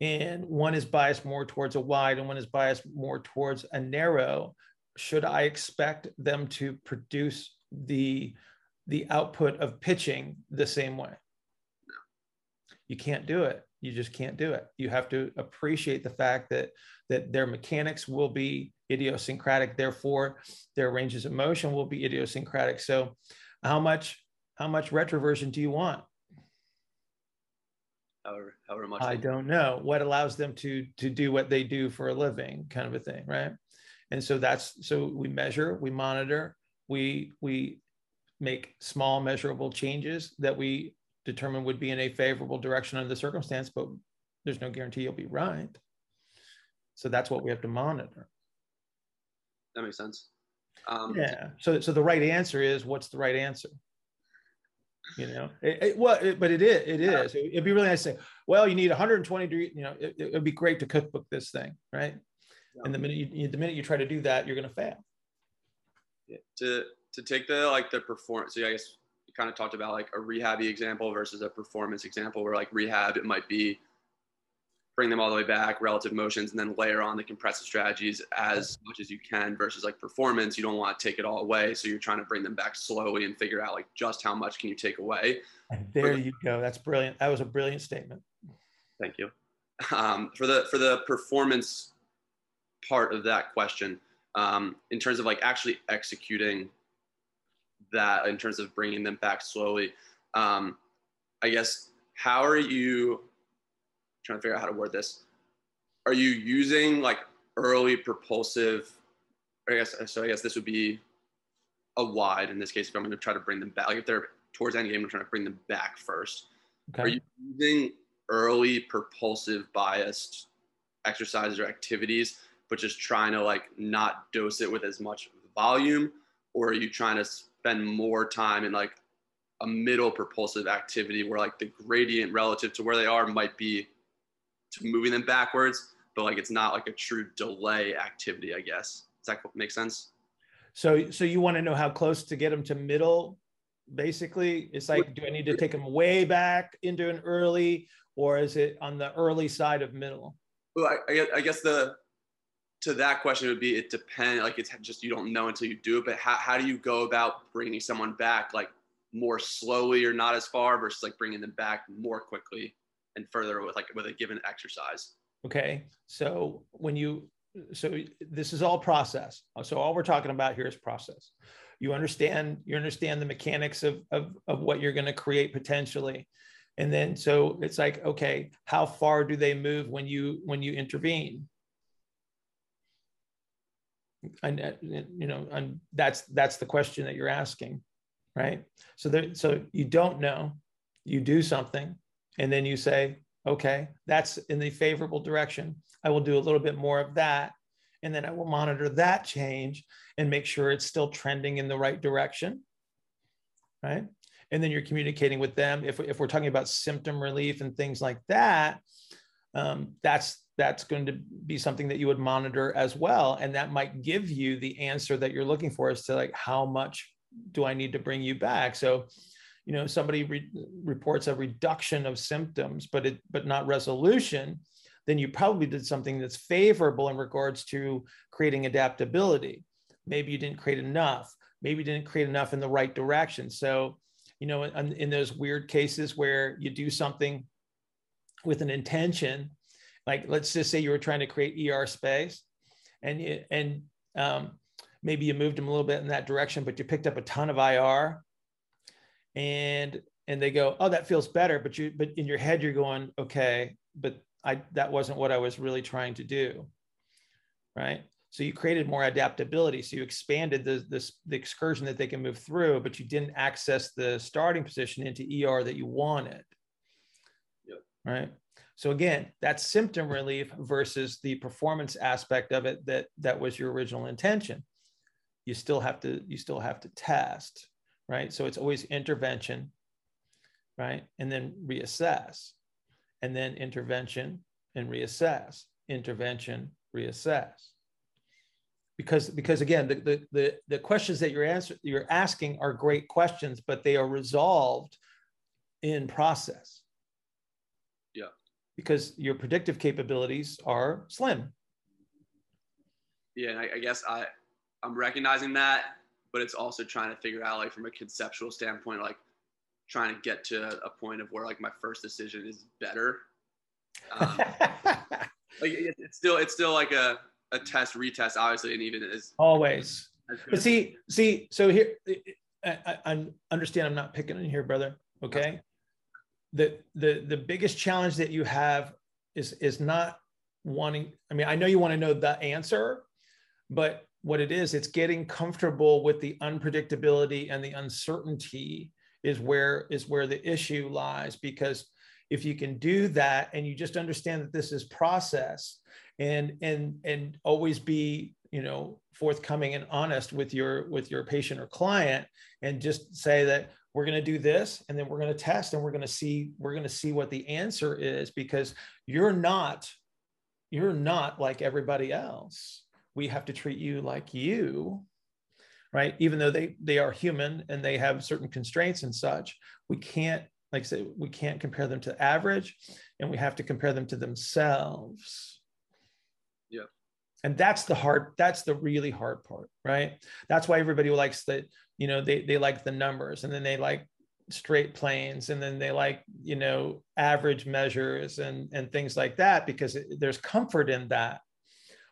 and one is biased more towards a wide and one is biased more towards a narrow. Should i expect them to produce the the output of pitching the same way? You can't do it. You just can't do it. You have to appreciate the fact that that their mechanics will be idiosyncratic. Therefore their ranges of motion will be idiosyncratic. So how much how much retroversion do you want However, however much. I don't know what allows them to to do what they do for a living, kind of a thing, right? And so that's so we measure, we monitor, we we make small measurable changes that we determine would be in a favorable direction under the circumstance, but there's no guarantee you'll be right. So that's what we have to monitor. That makes sense. Um, yeah. So, so the right answer is what's the right answer? You know, it, it, well, it, but it is, it is. It, would be really nice to say, well, you need 120 degrees. You know, it, would be great to cookbook this thing, right? Yeah. And the minute you, the minute you try to do that, you're going to fail. Yeah. To to take the like the performance. So I guess you kind of talked about like a rehabby example versus a performance example, where like rehab it might be bring them all the way back, relative motions, and then layer on the compressive strategies as much as you can versus like performance. You don't want to take it all away. So you're trying to bring them back slowly and figure out like just how much can you take away. And there the, you go. That's brilliant. That was a brilliant statement. Thank you. Um, for the for the performance part of that question, um, in terms of like actually executing that, in terms of bringing them back slowly, um, I guess how are you trying to figure out how to word this. Are you using like early propulsive? I guess uh, so. I guess this would be a wide in this case. If I'm going to try to bring them back, like if they're towards end game, I'm trying to bring them back first. Okay. Are you using early propulsive biased exercises or activities, but just trying to like not dose it with as much volume, or are you trying to spend more time in like a middle propulsive activity where like the gradient relative to where they are might be moving them backwards, but like it's not like a true delay activity, I guess. Does that make sense? So, so you want to know how close to get them to middle? Basically, it's like, do I need to take them way back into an early, or is it on the early side of middle? Well, I, I guess the to that question would be it depends. Like it's just you don't know until you do it. But how how do you go about bringing someone back like more slowly or not as far versus like bringing them back more quickly? And further with like with a given exercise. Okay. So when you so this is all process. So all we're talking about here is process. You understand you understand the mechanics of of, of what you're going to create potentially. And then so it's like okay, how far do they move when you when you intervene? And you know, and that's that's the question that you're asking, right? So there, so you don't know, you do something, and then you say, okay, that's in the favorable direction. I will do a little bit more of that. And then I will monitor that change and make sure it's still trending in the right direction. Right. And then you're communicating with them. If, if we're talking about symptom relief and things like that, um, that's that's going to be something that you would monitor as well. And that might give you the answer that you're looking for as to like how much do I need to bring you back? So you know somebody re- reports a reduction of symptoms but it but not resolution then you probably did something that's favorable in regards to creating adaptability. Maybe you didn't create enough. Maybe you didn't create enough in the right direction. So you know in, in those weird cases where you do something with an intention like let's just say you were trying to create er space and you, and um, maybe you moved them a little bit in that direction but you picked up a ton of ir and and they go, "Oh, that feels better," but you but in your head you're going, "Okay, but I that wasn't what I was really trying to do." Right? So you created more adaptability. So you expanded the, the, the excursion that they can move through, but you didn't access the starting position into ER that you wanted. Yep. Right. So again, that's symptom relief versus the performance aspect of it that that was your original intention. You still have to you still have to test right? So it's always intervention, right? And then reassess, and then intervention and reassess, intervention, reassess. Because, because again, the, the, the, the questions that you're, answer, you're asking are great questions, but they are resolved in process. Yeah. Because your predictive capabilities are slim. Yeah, I, I guess I, I'm recognizing that but it's also trying to figure out like from a conceptual standpoint, like trying to get to a point of where like my first decision is better. Um, like it, it's still it's still like a, a test retest obviously and even as always. but see see so here I, I, understand i'm not picking in here brother okay? The the the biggest challenge that you have is is not wanting i mean i know you want to know the answer but what it is, it's getting comfortable with the unpredictability and the uncertainty is where is where the issue lies because if you can do that and you just understand that this is process and and and always be you know forthcoming and honest with your with your patient or client and just say that we're going to do this and then we're going to test and we're going to see we're going to see what the answer is because you're not you're not like everybody else we have to treat you like you right? Even though they they are human and they have certain constraints and such we can't like I say we can't compare them to average and we have to compare them to themselves. Yeah. And that's the hard that's the really hard part right? That's why everybody likes that you know they they like the numbers and then they like straight planes and then they like you know average measures and and things like that because it, there's comfort in that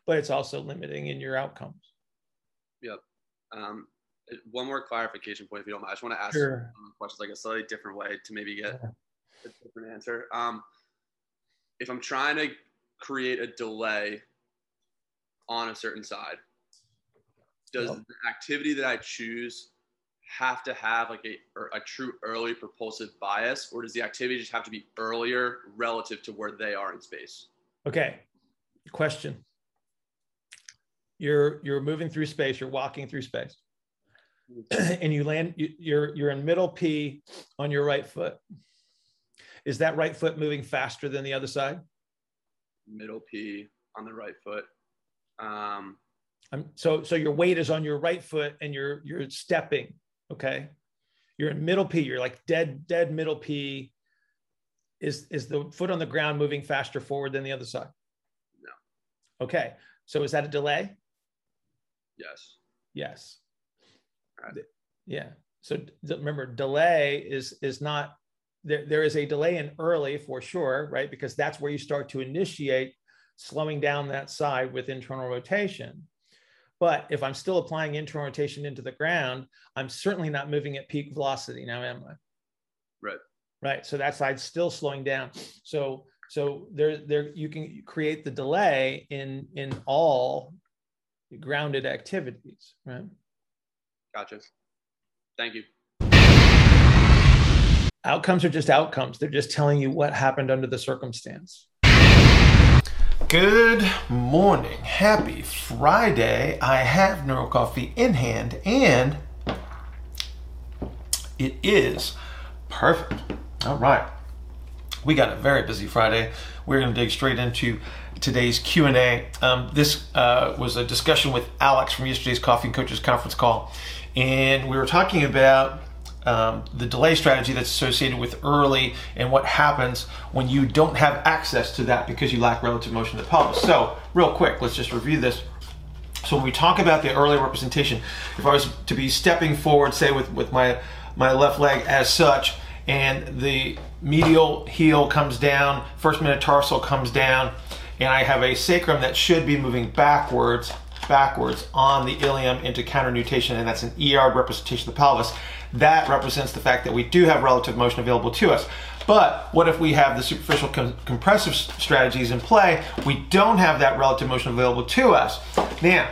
but it's also limiting in your outcomes. Yep. Um, one more clarification point if you don't mind. I just want to ask Sure. questions like a slightly different way to maybe get a different answer. Um, if i'm trying to create a delay on a certain side does Yep. the activity that i choose have to have like a, a true early propulsive bias or does the activity just have to be earlier relative to where they are in space? Okay. Question you're you're moving through space you're walking through space. And you land you, you're you're in middle p on your right foot. Is that right foot moving faster than the other side? Middle p on the right foot. Um, I'm, so so your weight is on your right foot and you're you're stepping okay? You're in middle p you're like dead dead middle p. Is is the foot on the ground moving faster forward than the other side? No. okay so is that a delay yes. Yes. Right. Yeah. So remember delay is is not there, there is a delay in early for sure right? Because that's where you start to initiate slowing down that side with internal rotation. But if i'm still applying internal rotation into the ground i'm certainly not moving at peak velocity now am i? Right. right. So that side's still slowing down. So so there there you can create the delay in in all grounded activities right gotcha thank you outcomes are just outcomes they're just telling you what happened under the circumstance Good morning. Happy Friday. I have Neuro Coffee in hand and it is perfect. All right. We got a very busy Friday. We're going to dig straight into today's Q&A. Um, this uh, was a discussion with Alex from yesterday's Coffee and Coaches conference call. And we were talking about um, the delay strategy that's associated with early and what happens when you don't have access to that because you lack relative motion of the pelvis. So, real quick, let's just review this. So, when we talk about the early representation, if I was to be stepping forward, say with, with my, my left leg as such, and the medial heel comes down, first metatarsal comes down, and I have a sacrum that should be moving backwards, backwards on the ilium into counternutation, and that's an ER representation of the pelvis. That represents the fact that we do have relative motion available to us. But what if we have the superficial com- compressive strategies in play? We don't have that relative motion available to us. Now,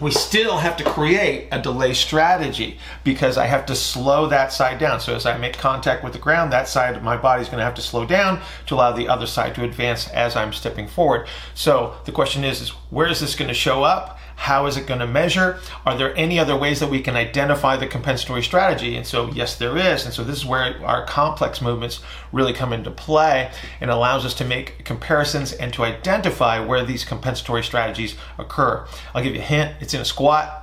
we still have to create a delay strategy because I have to slow that side down. So as I make contact with the ground, that side of my body is going to have to slow down to allow the other side to advance as I'm stepping forward. So the question is, is where is this going to show up? How is it going to measure? Are there any other ways that we can identify the compensatory strategy? And so, yes, there is. And so, this is where our complex movements really come into play and allows us to make comparisons and to identify where these compensatory strategies occur. I'll give you a hint it's in a squat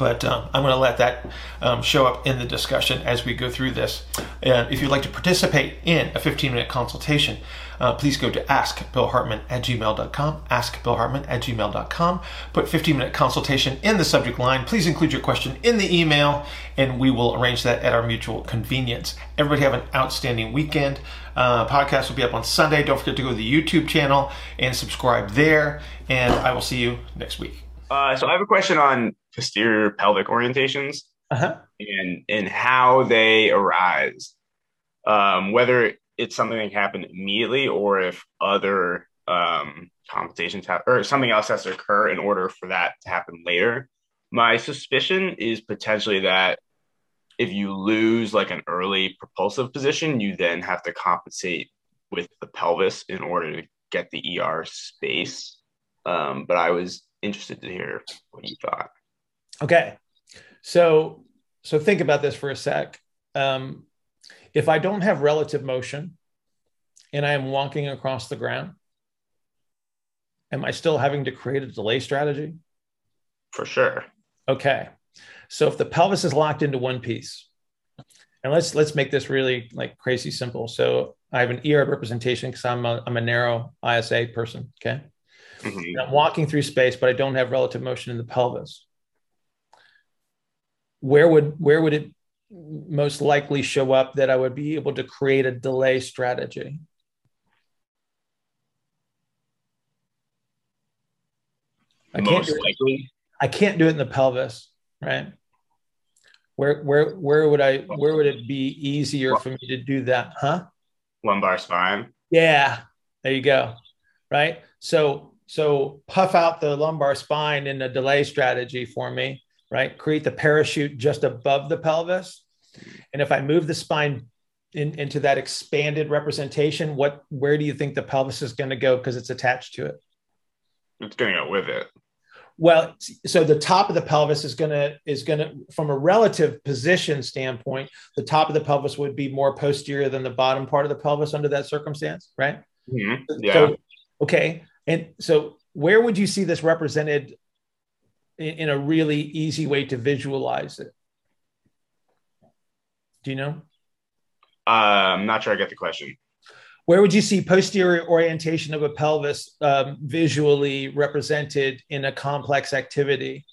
but um, I'm going to let that um, show up in the discussion as we go through this. And if you'd like to participate in a 15 minute consultation, uh, please go to askbillhartman at gmail.com, askbillhartman at gmail.com. Put 15 minute consultation in the subject line. Please include your question in the email, and we will arrange that at our mutual convenience. Everybody have an outstanding weekend. Uh, podcast will be up on Sunday. Don't forget to go to the YouTube channel and subscribe there. And I will see you next week. Uh, so I have a question on posterior pelvic orientations uh-huh. and and how they arise. Um, whether it's something that can happen immediately or if other um, compensations have, or something else has to occur in order for that to happen later. My suspicion is potentially that if you lose like an early propulsive position, you then have to compensate with the pelvis in order to get the ER space. Um, but I was interested to hear what you thought. Okay, so so think about this for a sec. Um, if I don't have relative motion and I am walking across the ground, am I still having to create a delay strategy? For sure. Okay. So if the pelvis is locked into one piece, and let's let's make this really like crazy simple. So I have an ER representation because I'm a, I'm a narrow ISA person. Okay. Mm-hmm. I'm walking through space, but I don't have relative motion in the pelvis. Where would where would it most likely show up that I would be able to create a delay strategy? I can't most likely. I can't do it in the pelvis, right? Where where where would I where would it be easier for me to do that, huh? Lumbar spine. Yeah, there you go. Right. So so puff out the lumbar spine in a delay strategy for me, right? Create the parachute just above the pelvis. And if I move the spine in, into that expanded representation, what where do you think the pelvis is going to go because it's attached to it? It's going to go with it. Well, so the top of the pelvis is going to is going to from a relative position standpoint, the top of the pelvis would be more posterior than the bottom part of the pelvis under that circumstance, right? Mm-hmm. Yeah. So, okay, and so where would you see this represented in, a really easy way to visualize it? Do you know? Uh, I'm not sure I get the question where would you see posterior orientation of a pelvis um, visually represented in a complex activity?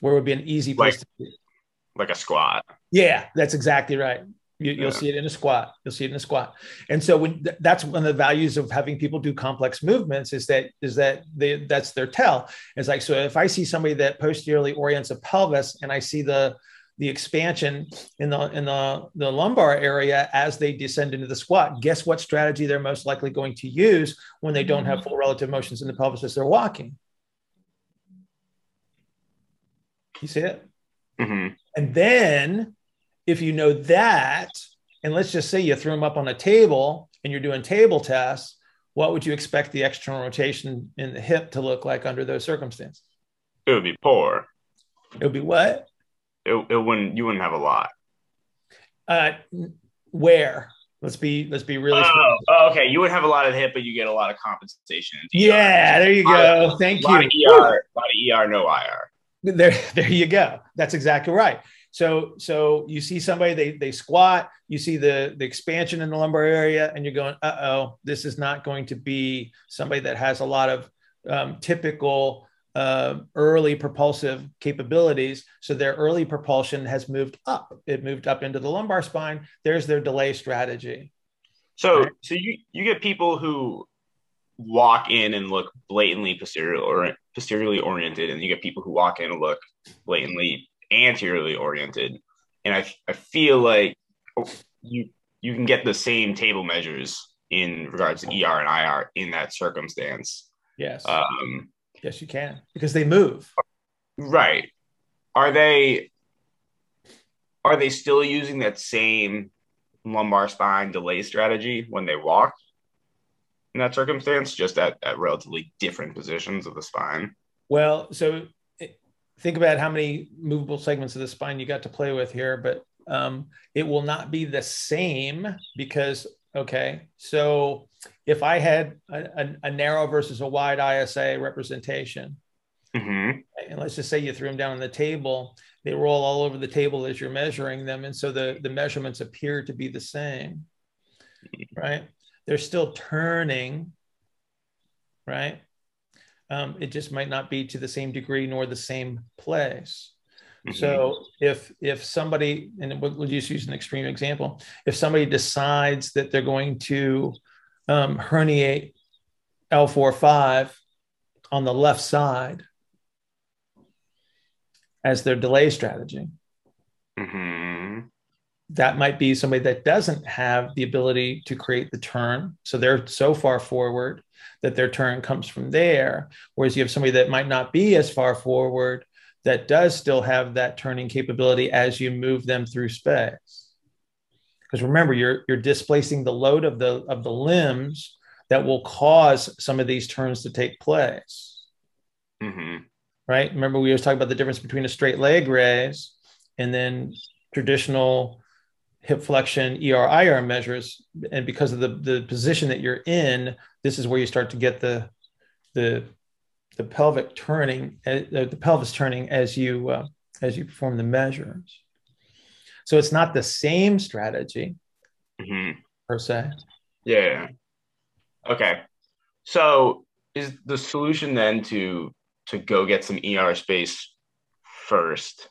Where would be an easy place like, to be? Like a squat. Yeah, that's exactly right. You, will see it in a squat. You'll see it in a squat. And so when that's one of the values of having people do complex movements is that is that they that's their tell. It's like so if I see somebody that posteriorly orients a pelvis and I see the the expansion in the in the, the lumbar area as they descend into the squat. Guess what strategy they're most likely going to use when they don't have mm-hmm. full relative motions in the pelvis as they're walking? You see it? Mm-hmm. And then if you know that, and let's just say you threw them up on a table and you're doing table tests, what would you expect the external rotation in the hip to look like under those circumstances? It would be poor. It would be what? it, it wouldn't you wouldn't have a lot. Uh, where? Let's be let's be really. Oh, oh, okay. You would have a lot of hip, but you get a lot of compensation. Yeah, there you go. Thank you. Lot of ER, a lot of ER, no IR. There, there you go. That's exactly right. So, so you see somebody they they squat. You see the the expansion in the lumbar area, and you're going, uh oh, this is not going to be somebody that has a lot of um, typical uh, early propulsive capabilities. So their early propulsion has moved up. It moved up into the lumbar spine. There's their delay strategy. So, right? so you you get people who walk in and look blatantly posterior or posteriorly oriented, and you get people who walk in and look blatantly anteriorly oriented. And I I feel like you you can get the same table measures in regards to ER and IR in that circumstance. Yes. Um, Yes, you can because they move. Right. Are they are they still using that same lumbar spine delay strategy when they walk in that circumstance, just at, at relatively different positions of the spine? Well, so think about how many movable segments of the spine you got to play with here, but um, it will not be the same because Okay. So if I had a, a, a narrow versus a wide ISA representation, mm-hmm. and let's just say you threw them down on the table, they roll all over the table as you're measuring them. And so the, the measurements appear to be the same, right? They're still turning, right? Um, it just might not be to the same degree nor the same place. Mm-hmm. So if if somebody, and we'll, just use an extreme example, if somebody decides that they're going to um, herniate L4-5 on the left side as their delay strategy, mm-hmm. That might be somebody that doesn't have the ability to create the turn. So they're so far forward that their turn comes from there. Whereas you have somebody that might not be as far forward that does still have that turning capability as you move them through space. Because remember, you're you're displacing the load of the of the limbs that will cause some of these turns to take place. Mm-hmm. Right? Remember, we always talk about the difference between a straight leg raise and then traditional hip flexion ER IR measures. And because of the, the position that you're in, this is where you start to get the the the pelvic turning, uh, the pelvis turning as you uh, as you perform the measures. So it's not the same strategy Mm-hmm. per se. Yeah. Okay. So is the solution then to to go get some ER space first?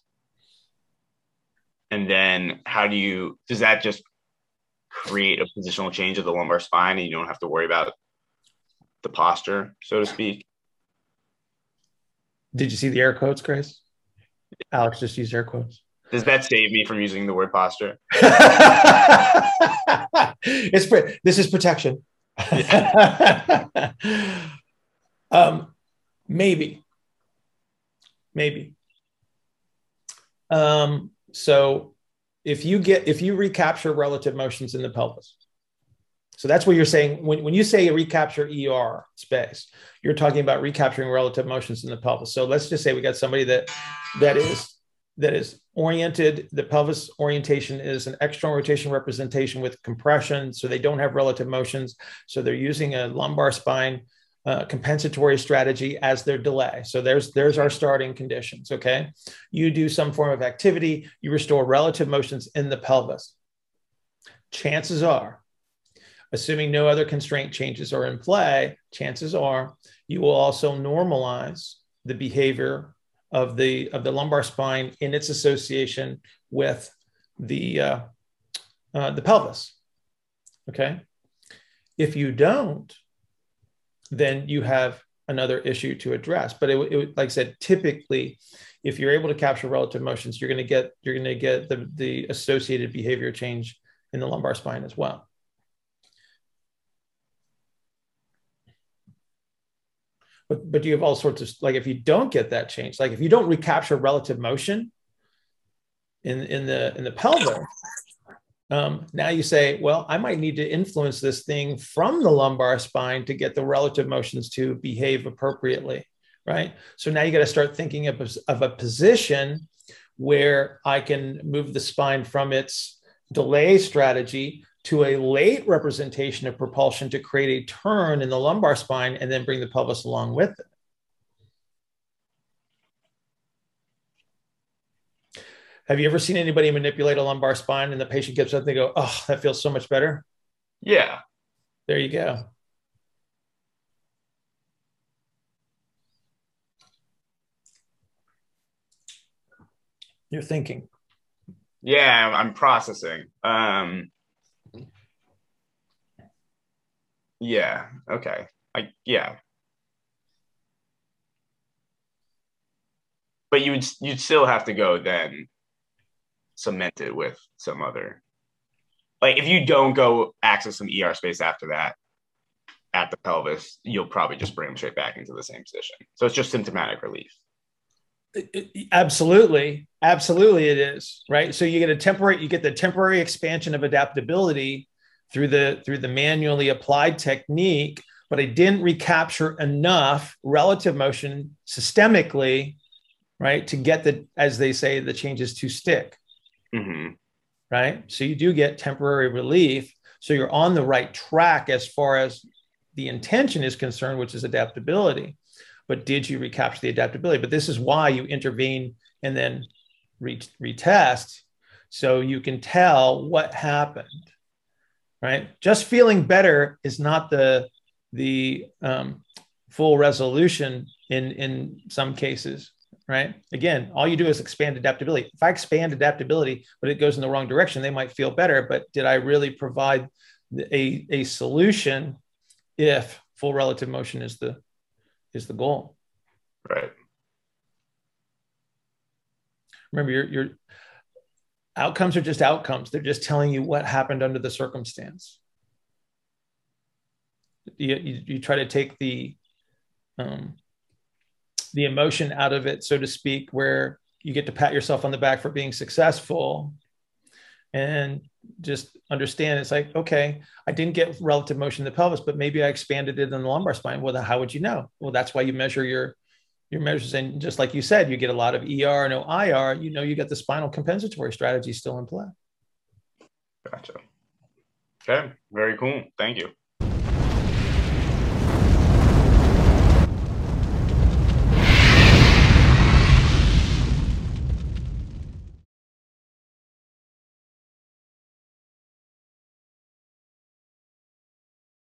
And then how do you does that just create a positional change of the lumbar spine and you don't have to worry about the posture, so to speak? Did you see the air quotes, Grace? Alex just used air quotes. Does that save me from using the word posture? it's this is protection. um, maybe, maybe. Um, so if you get if you recapture relative motions in the pelvis, so that's what you're saying when, when you say recapture ER space, you're talking about recapturing relative motions in the pelvis. So let's just say we got somebody that that is that is oriented. The pelvis orientation is an external rotation representation with compression, so they don't have relative motions. So they're using a lumbar spine uh, compensatory strategy as their delay. So there's there's our starting conditions. Okay, you do some form of activity, you restore relative motions in the pelvis. Chances are, assuming no other constraint changes are in play, chances are you will also normalize the behavior of the of the lumbar spine in its association with the uh, uh, the pelvis. Okay, if you don't, then you have another issue to address. But it, it, like I said, typically, if you're able to capture relative motions, you're going to get you're going to get the the associated behavior change in the lumbar spine as well. But but you have all sorts of like if you don't get that change, like if you don't recapture relative motion in in the in the pelvis, um, now you say, well, I might need to influence this thing from the lumbar spine to get the relative motions to behave appropriately, right? So now you got to start thinking of, of a position where I can move the spine from its delay strategy to a late representation of propulsion to create a turn in the lumbar spine and then bring the pelvis along with it. Have you ever seen anybody manipulate a lumbar spine and the patient gets up and they go, Oh, that feels so much better? Yeah. There you go. You're thinking. Yeah, I'm processing. Um, yeah. Okay. I yeah. But you'd you'd still have to go then cement it with some other like if you don't go access some ER space after that at the pelvis, you'll probably just bring them straight back into the same position. So it's just symptomatic relief. Absolutely absolutely it is right so you get a temporary you get the temporary expansion of adaptability through the through the manually applied technique but i didn't recapture enough relative motion systemically right to get the as they say the changes to stick hmm right? So you do get temporary relief. So you're on the right track as far as the intention is concerned which is adaptability. But did you recapture the adaptability? But this is why you intervene and then re- retest so you can tell what happened right? Just feeling better is not the the um, full resolution in in some cases right again all you do is expand adaptability if i expand adaptability but it goes in the wrong direction they might feel better but did i really provide a, a solution if full relative motion is the is the goal Right. remember you're you're outcomes are just outcomes. They're just telling you what happened under the circumstance. You, you, you try to take the um, the emotion out of it, so to speak, where you get to pat yourself on the back for being successful and just understand it's like okay i didn't get relative motion in the pelvis but maybe i expanded it in the lumbar spine. Well how would you know? Well that's why you measure your your measures. And just like you said you get a lot of er no ir you know you got the spinal compensatory strategy still in play. Gotcha. Okay very cool. Thank you